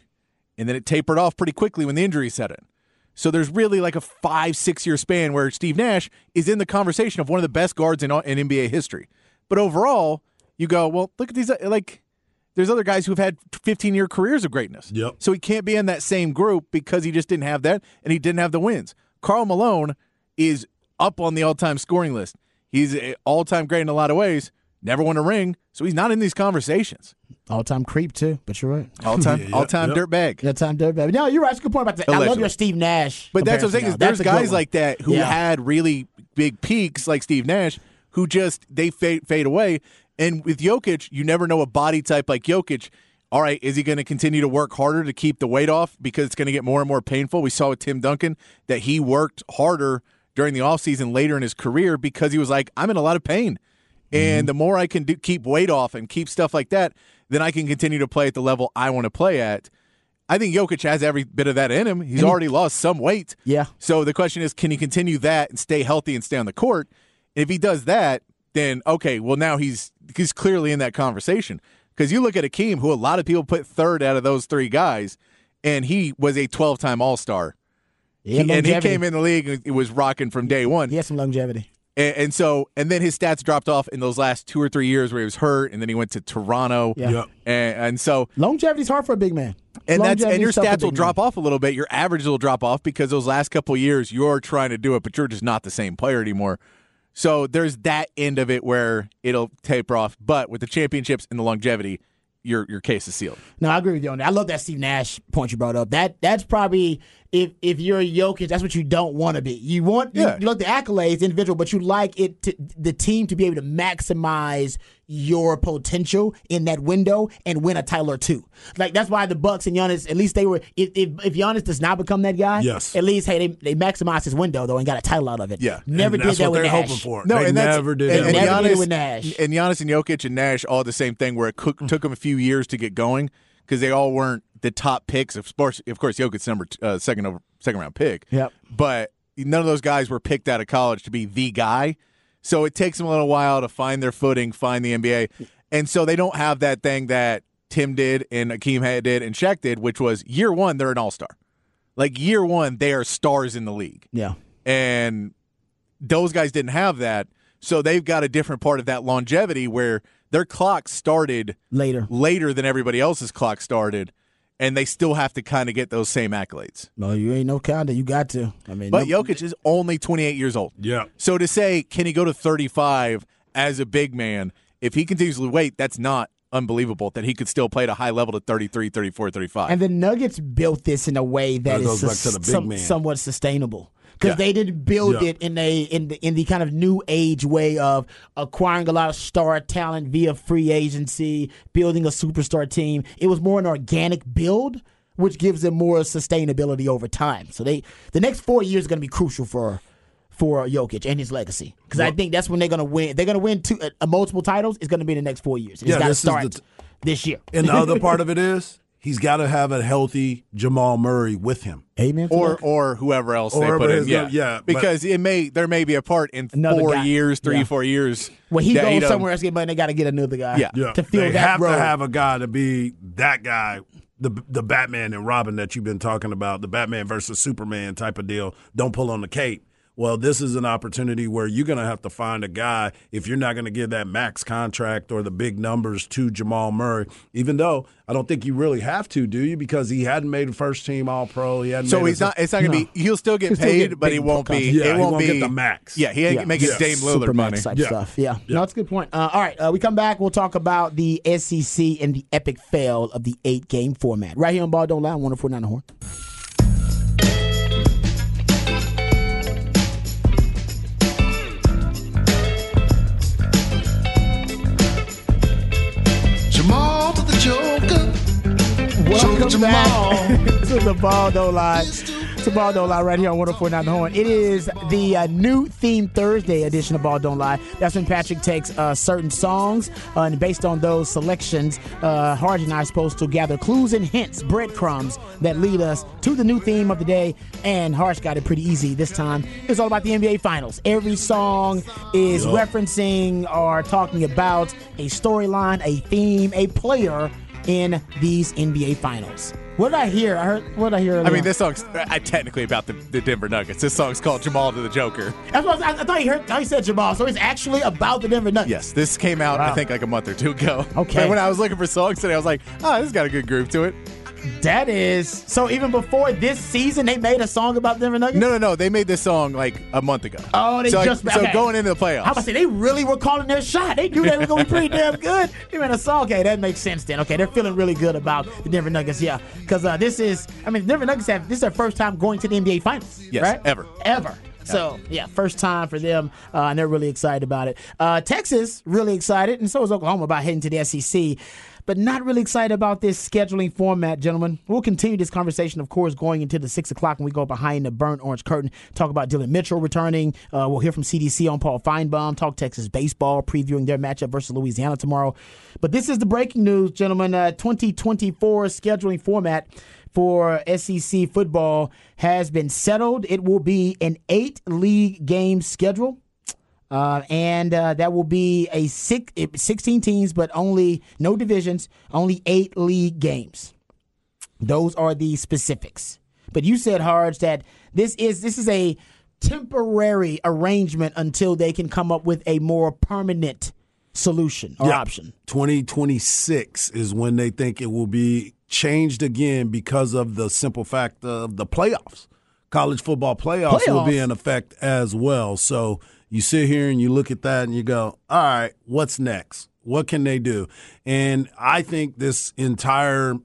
D: and then it tapered off pretty quickly when the injury set in. So there's really like a five, six year span where Steve Nash is in the conversation of one of the best guards in, uh, in NBA history. But overall, you go, well, look at these, uh, like, there's other guys who've had 15 year careers of greatness.
C: Yep.
D: So he can't be in that same group because he just didn't have that and he didn't have the wins. Karl Malone is up on the all time scoring list. He's all time great in a lot of ways. Never won a ring, so he's not in these conversations.
B: All time creep too, but you're right.
D: All time, yeah, all time yep. dirtbag.
B: All time dirtbag. No, you're right. That's a good point about that. Allegedly. I love your Steve Nash.
D: But that's what I'm saying. Is there's guys like that who yeah. had really big peaks, like Steve Nash, who just they fade fade away. And with Jokic, you never know a body type like Jokic. All right, is he going to continue to work harder to keep the weight off because it's going to get more and more painful? We saw with Tim Duncan that he worked harder during the offseason later in his career because he was like, I'm in a lot of pain. And mm-hmm. the more I can do, keep weight off and keep stuff like that, then I can continue to play at the level I want to play at. I think Jokic has every bit of that in him. He's already lost some weight.
B: Yeah.
D: So the question is, can he continue that and stay healthy and stay on the court? And if he does that, then okay, well now he's he's clearly in that conversation. Because you look at Akeem, who a lot of people put third out of those three guys, and he was a 12 time All Star.
B: Yeah,
D: and he came in the league and was rocking from day one.
B: He has some longevity.
D: And, and, so, and then his stats dropped off in those last two or three years where he was hurt, and then he went to Toronto.
B: Yeah. Yep.
D: And, and so
B: longevity's hard for a big man.
D: And that's and your stats will drop man. off a little bit. Your averages will drop off because those last couple years you're trying to do it, but you're just not the same player anymore. So there's that end of it where it'll taper off. But with the championships and the longevity, your your case is sealed.
B: No, I agree with you on that. I love that Steve Nash point you brought up. That that's probably if if you're a Jokic, that's what you don't want to be. You want yeah. you, you like the accolades individual, but you like it to, the team to be able to maximize your potential in that window and win a title or two. Like that's why the Bucks and Giannis, at least they were. If if, if Giannis does not become that guy,
C: yes.
B: At least hey, they they maximized his window though and got a title out of it.
D: Yeah,
B: never did that with
C: Nash.
B: Hoping
C: for. No, they and never did.
D: And,
C: and,
B: Giannis,
D: did
B: with Nash
D: and Giannis and Jokic and Nash all the same thing. Where it took them a few years to get going because they all weren't the top picks. Of course, of course, Jokic's number uh, second over second round pick.
B: Yep.
D: But none of those guys were picked out of college to be the guy. So it takes them a little while to find their footing, find the NBA. And so they don't have that thing that Tim did and Akeem had did and Shaq did, which was year one, they're an all star. Like year one, they are stars in the league.
B: Yeah.
D: And those guys didn't have that. So they've got a different part of that longevity where their clock started
B: later
D: later than everybody else's clock started and they still have to kind of get those same accolades.
B: No, you ain't no kinda. You got to. I mean,
D: but
B: no,
D: Jokic is only 28 years old.
C: Yeah.
D: So to say, can he go to 35 as a big man? If he continues to wait, that's not unbelievable that he could still play at a high level to 33, 34, 35.
B: And the Nuggets built this in a way that, that is su- some, somewhat sustainable because yeah. they didn't build yeah. it in a in the in the kind of new age way of acquiring a lot of star talent via free agency, building a superstar team. It was more an organic build, which gives them more sustainability over time. So they the next four years are going to be crucial for for Jokic and his legacy because I think that's when they're going to win. They're going to win two uh, multiple titles. It's going to be in the next four years. It's yeah, got to start t- this year.
C: And the other part of (laughs) it is he's got to have a healthy Jamal Murray with him.
B: Amen.
D: Or or whoever else or they put in. Yeah, yeah. Because it may there may be a part in four guy. years, three yeah. four years.
B: When he goes somewhere else, but they got to get another guy.
D: Yeah, yeah.
B: To fill
C: they
B: that
C: have
B: road.
C: to have a guy to be that guy. The, the Batman and Robin that you've been talking about, the Batman versus Superman type of deal. Don't pull on the cape well, this is an opportunity where you're going to have to find a guy if you're not going to give that max contract or the big numbers to Jamal Murray. Even though I don't think you really have to, do you? Because he hadn't made a first team All Pro. He hadn't.
D: So he's not. It's not going to no. be. He'll still get he'll paid, still get but he won't be.
C: Yeah,
D: it won't,
C: won't
D: be
C: get the max.
D: Yeah, he ain't yeah. making yeah. Dame Lillard money
B: type yeah. stuff. Yeah. yeah, no, that's a good point. Uh, all right, uh, we come back. We'll talk about the SEC and the epic fail of the eight game format right here on Ball Don't Lie. One four nine the horn. back. (laughs) (laughs) this is the ball don't lie. It's a ball don't lie right here on 104.9 The Horn. It is the uh, new theme Thursday edition of Ball Don't Lie. That's when Patrick takes uh, certain songs, uh, and based on those selections, uh, and I are supposed to gather clues and hints, breadcrumbs that lead us to the new theme of the day. And Harge got it pretty easy this time. It's all about the NBA Finals. Every song is yep. referencing or talking about a storyline, a theme, a player in these NBA Finals. What did I hear? I heard. What did I hear?
D: I mean, this song's uh, technically about the, the, Denver Nuggets. This song's called Jamal to the Joker.
B: That's what I, I thought you heard. I said Jamal, so it's actually about the Denver Nuggets.
D: Yes, this came out wow. I think like a month or two ago.
B: Okay.
D: But when I was looking for songs today, I was like, oh, this has got a good groove to it.
B: That is so. Even before this season, they made a song about Denver Nuggets.
D: No, no, no. They made this song like a month ago.
B: Oh, they
D: so,
B: just
D: like, okay. so going into the playoffs.
B: How about say they really were calling their shot? They knew they were going to be pretty damn good. They made a song. Okay, that makes sense then. Okay, they're feeling really good about the Denver Nuggets. Yeah, because uh, this is. I mean, Denver Nuggets have this is their first time going to the NBA Finals.
D: Yes,
B: right?
D: ever,
B: ever. So yeah, first time for them, uh, and they're really excited about it. Uh, Texas really excited, and so is Oklahoma about heading to the SEC but not really excited about this scheduling format, gentlemen. We'll continue this conversation, of course, going into the six o'clock when we go behind the burnt orange curtain. Talk about Dillon Mitchell returning. Uh, we'll hear from CDC on Paul Finebaum. Talk Texas baseball, previewing their matchup versus Louisiana tomorrow. But this is the breaking news, gentlemen. Uh, 2024 scheduling format for SEC football has been settled. It will be an eight league game schedule. Uh, and uh, that will be a six, 16 teams, but only no divisions, only eight league games. Those are the specifics. But you said, Harge, that this is this is a temporary arrangement until they can come up with a more permanent solution or option.
C: 2026 is when they think it will be changed again because of the simple fact of the playoffs. College football playoffs, playoffs. will be in effect as well. So you sit here and you look at that and you go, all right, what's next? What can they do? And I think this entire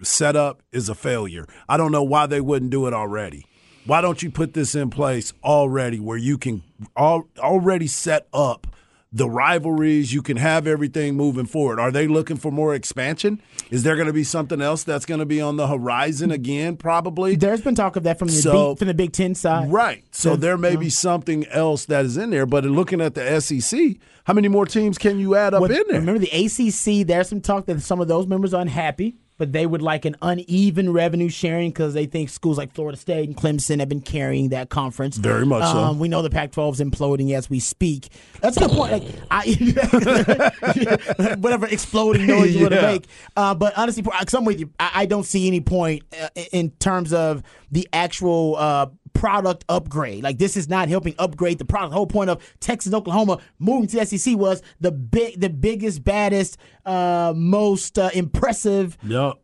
C: setup is a failure. I don't know why they wouldn't do it already. Why don't you put this in place already where you can already set up the rivalries, you can have everything moving forward. Are they looking for more expansion? Is there going to be something else that's going to be on the horizon again? Probably.
B: There's been talk of that from the so, big, from the Big Ten side,
C: right? So there may be something else that is in there. But looking at the SEC, how many more teams can you add up in there?
B: Remember the ACC? There's some talk that some of those members are unhappy but they would like an uneven revenue sharing because they think schools like Florida State and Clemson have been carrying that conference.
C: Very much um,
B: so. We know the Pac-12 is imploding as we speak. That's a good point. Like, I, (laughs) whatever exploding (laughs) noise you yeah. want to make. Uh, but honestly, I'm with you. I, I don't see any point uh, in terms of the actual. Uh, product upgrade. Like this is not helping upgrade the product. The whole point of Texas Oklahoma moving to the SEC was the big, the biggest, baddest, uh, most uh, impressive
C: yep.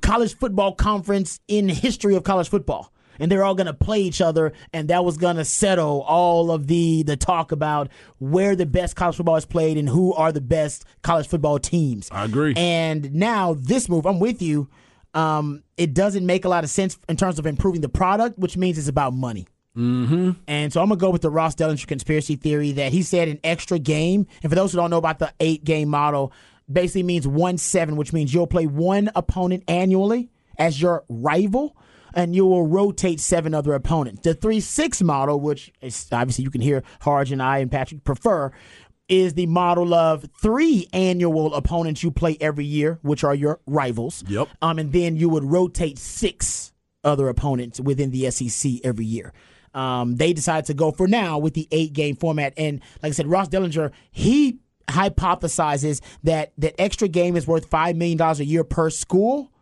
B: college football conference in history of college football. And they're all going to play each other, and that was going to settle all of the the talk about where the best college football is played and who are the best college football teams.
C: I agree.
B: And now this move, I'm with you um, it doesn't make a lot of sense in terms of improving the product, which means it's about money.
C: Mm-hmm.
B: And so I'm gonna go with the Ross Dellenger conspiracy theory that he said an extra game. And for those who don't know about the eight game model, basically means one seven, which means you'll play one opponent annually as your rival, and you will rotate seven other opponents. The three six model, which is obviously you can hear Harge and I and Patrick prefer, is the model of three annual opponents you play every year, which are your rivals.
C: Yep.
B: Um, and then you would rotate six other opponents within the SEC every year. Um, they decided to go for now with the eight game format. And like I said, Ross Dellenger, he hypothesizes that that extra game is worth $5 million a year per school.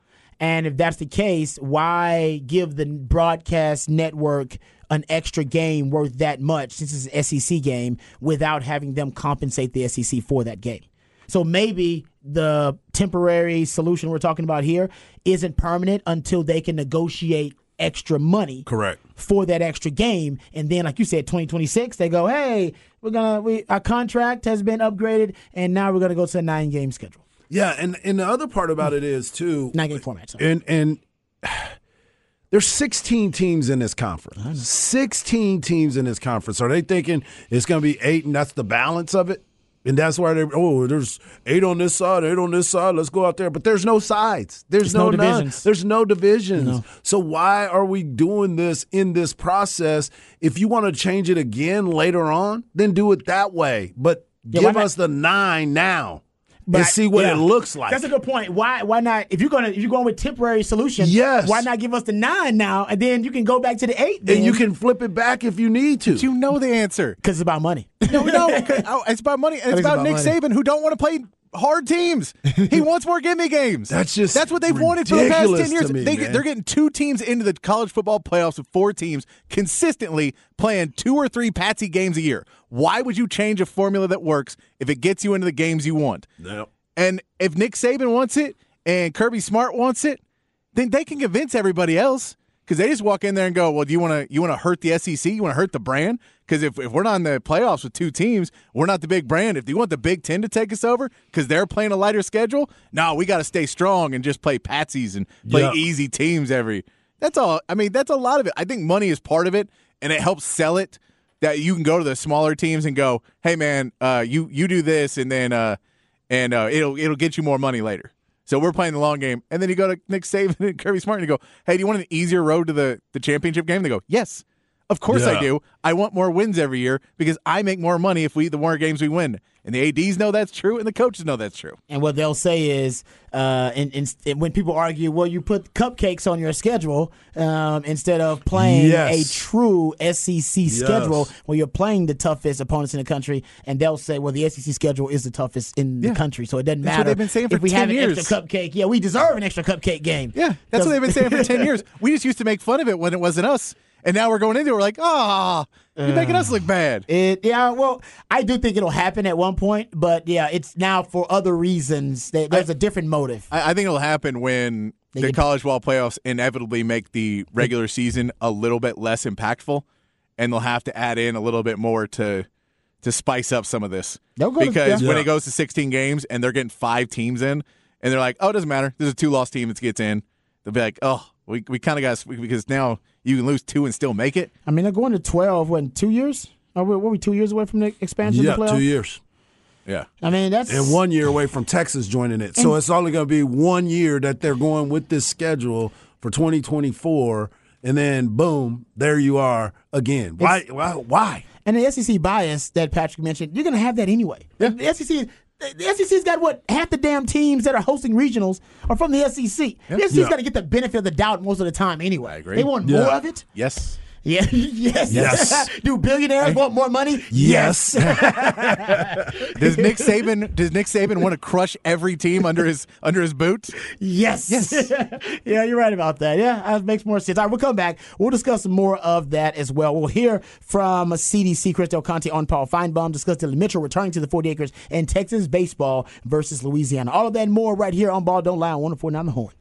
B: And if that's the case, why give the broadcast network an extra game worth that much since it's an SEC game without having them compensate the SEC for that game. So maybe the temporary solution we're talking about here isn't permanent until they can negotiate extra money
C: correct
B: for that extra game and then like you said 2026 they go hey we're gonna we our contract has been upgraded and now we're gonna go to a nine game schedule
C: yeah and and the other part about it is too
B: nine game format
C: sorry. and and there's 16 teams in this conference. 16 teams in this conference. Are they thinking it's going to be eight and that's the balance of it? And that's why they oh, there's eight on this side, eight on this side. Let's go out there. But there's no sides. There's no, no divisions. There's no divisions. No. So why are we doing this in this process? If you want to change it again later on, then do it that way. But yeah, give us the nine now and see what yeah, it looks like.
B: That's a good point. Why why not if you're gonna if you're going with temporary solution,
C: yes.
B: why not give us the nine now and then you can go back to the eight then.
C: And you can flip it back if you need to.
D: But you know the answer.
B: Because it's about money.
D: No, no, (laughs) oh, it's about money and it's about, about, Nick money. Saban who don't want to play hard teams. He (laughs) wants more gimme games.
C: That's just
D: that's what they've wanted for the past ten years. Me, they, they're getting two teams into the college football playoffs with four teams consistently playing two or three patsy games a year. Why would you change a formula that works if it gets you into the games you want?
C: No.
D: And if Nick Saban wants it and Kirby Smart wants it, then they can convince everybody else because they just walk in there and go, "Well, do you want to you want to hurt the SEC? You want to hurt the brand? Because if, if we're not in the playoffs with two teams, we're not the big brand. If you want the Big Ten to take us over because they're playing a lighter schedule, no, we got to stay strong and just play patsies and play yep. easy teams every. That's all. I mean, that's a lot of it. I think money is part of it, and it helps sell it. That you can go to the smaller teams and go, "Hey, man, uh, you you do this, and then." Uh, and uh, it'll it'll get you more money later. So we're playing the long game, and then you go to Nick Saban and Kirby Smart, and you go, "Hey, do you want an easier road to the the championship game?" They go, "Yes, of course yeah. I do. I want more wins every year because I make more money if we the more games we win." And the ads know that's true, and the coaches know that's true.
B: And what they'll say is, uh, and, and, and when people argue, well, you put cupcakes on your schedule um, instead of playing yes. a true SEC yes. schedule where you're playing the toughest opponents in the country, and they'll say, well, the SEC schedule is the toughest in yeah. the country, so it doesn't
D: that's
B: matter.
D: they've been saying for
B: if we
D: 10
B: have
D: years.
B: an extra cupcake. Yeah, we deserve an extra cupcake game.
D: Yeah, that's what they've been saying for (laughs) ten years. We just used to make fun of it when it wasn't us. And now we're going into it, we're like, ah, oh, you're making us look bad.
B: It, yeah, well, I do think it'll happen at one point, but yeah, it's now for other reasons. There's I, a different motive.
D: I, I, think it'll happen when they the college ball playoffs inevitably make the regular season a little bit less impactful, and they'll have to add in a little bit more to to spice up some of this. because to, yeah. when it goes to 16 games and they're getting five teams in, and they're like, oh, it doesn't matter. There's a two loss team that gets in. They'll be like, oh, we, we kind of got because now you can lose two and still make it.
B: I mean, they're going to twelve. When two years? Are we, were we two years away from the expansion?
C: Yeah,
B: the
C: two years.
D: Yeah.
B: I mean, that's
C: and one year away from Texas joining it. So it's only going to be one year that they're going with this schedule for 2024, and then boom, there you are again. Why? Why? Why?
B: And the SEC bias that Patrick mentioned, you're going to have that anyway. Yeah. The SEC the SEC's got what half the damn teams that are hosting regionals are from the SEC. Yep. The SEC's yeah. got to get the benefit of the doubt most of the time anyway. I
D: agree.
B: They want
D: yeah.
B: more of it.
D: Yes.
B: Yeah. (laughs) yes.
C: Yes. (laughs)
B: Do billionaires want more money?
C: Yes. (laughs)
D: does Nick Saban does Nick Saban want to crush every team under his under his boots?
B: Yes.
D: Yes.
B: yeah, you're right about that. Yeah, that makes more sense. All right, we'll come back. We'll discuss more of that as well. We'll hear from CDC Chris Del Conte on Paul Finebaum, discuss Dillon Mitchell returning to the 40 acres and Texas baseball versus Louisiana. All of that and more right here on Ball Don't Lie on 104.9 The Horn.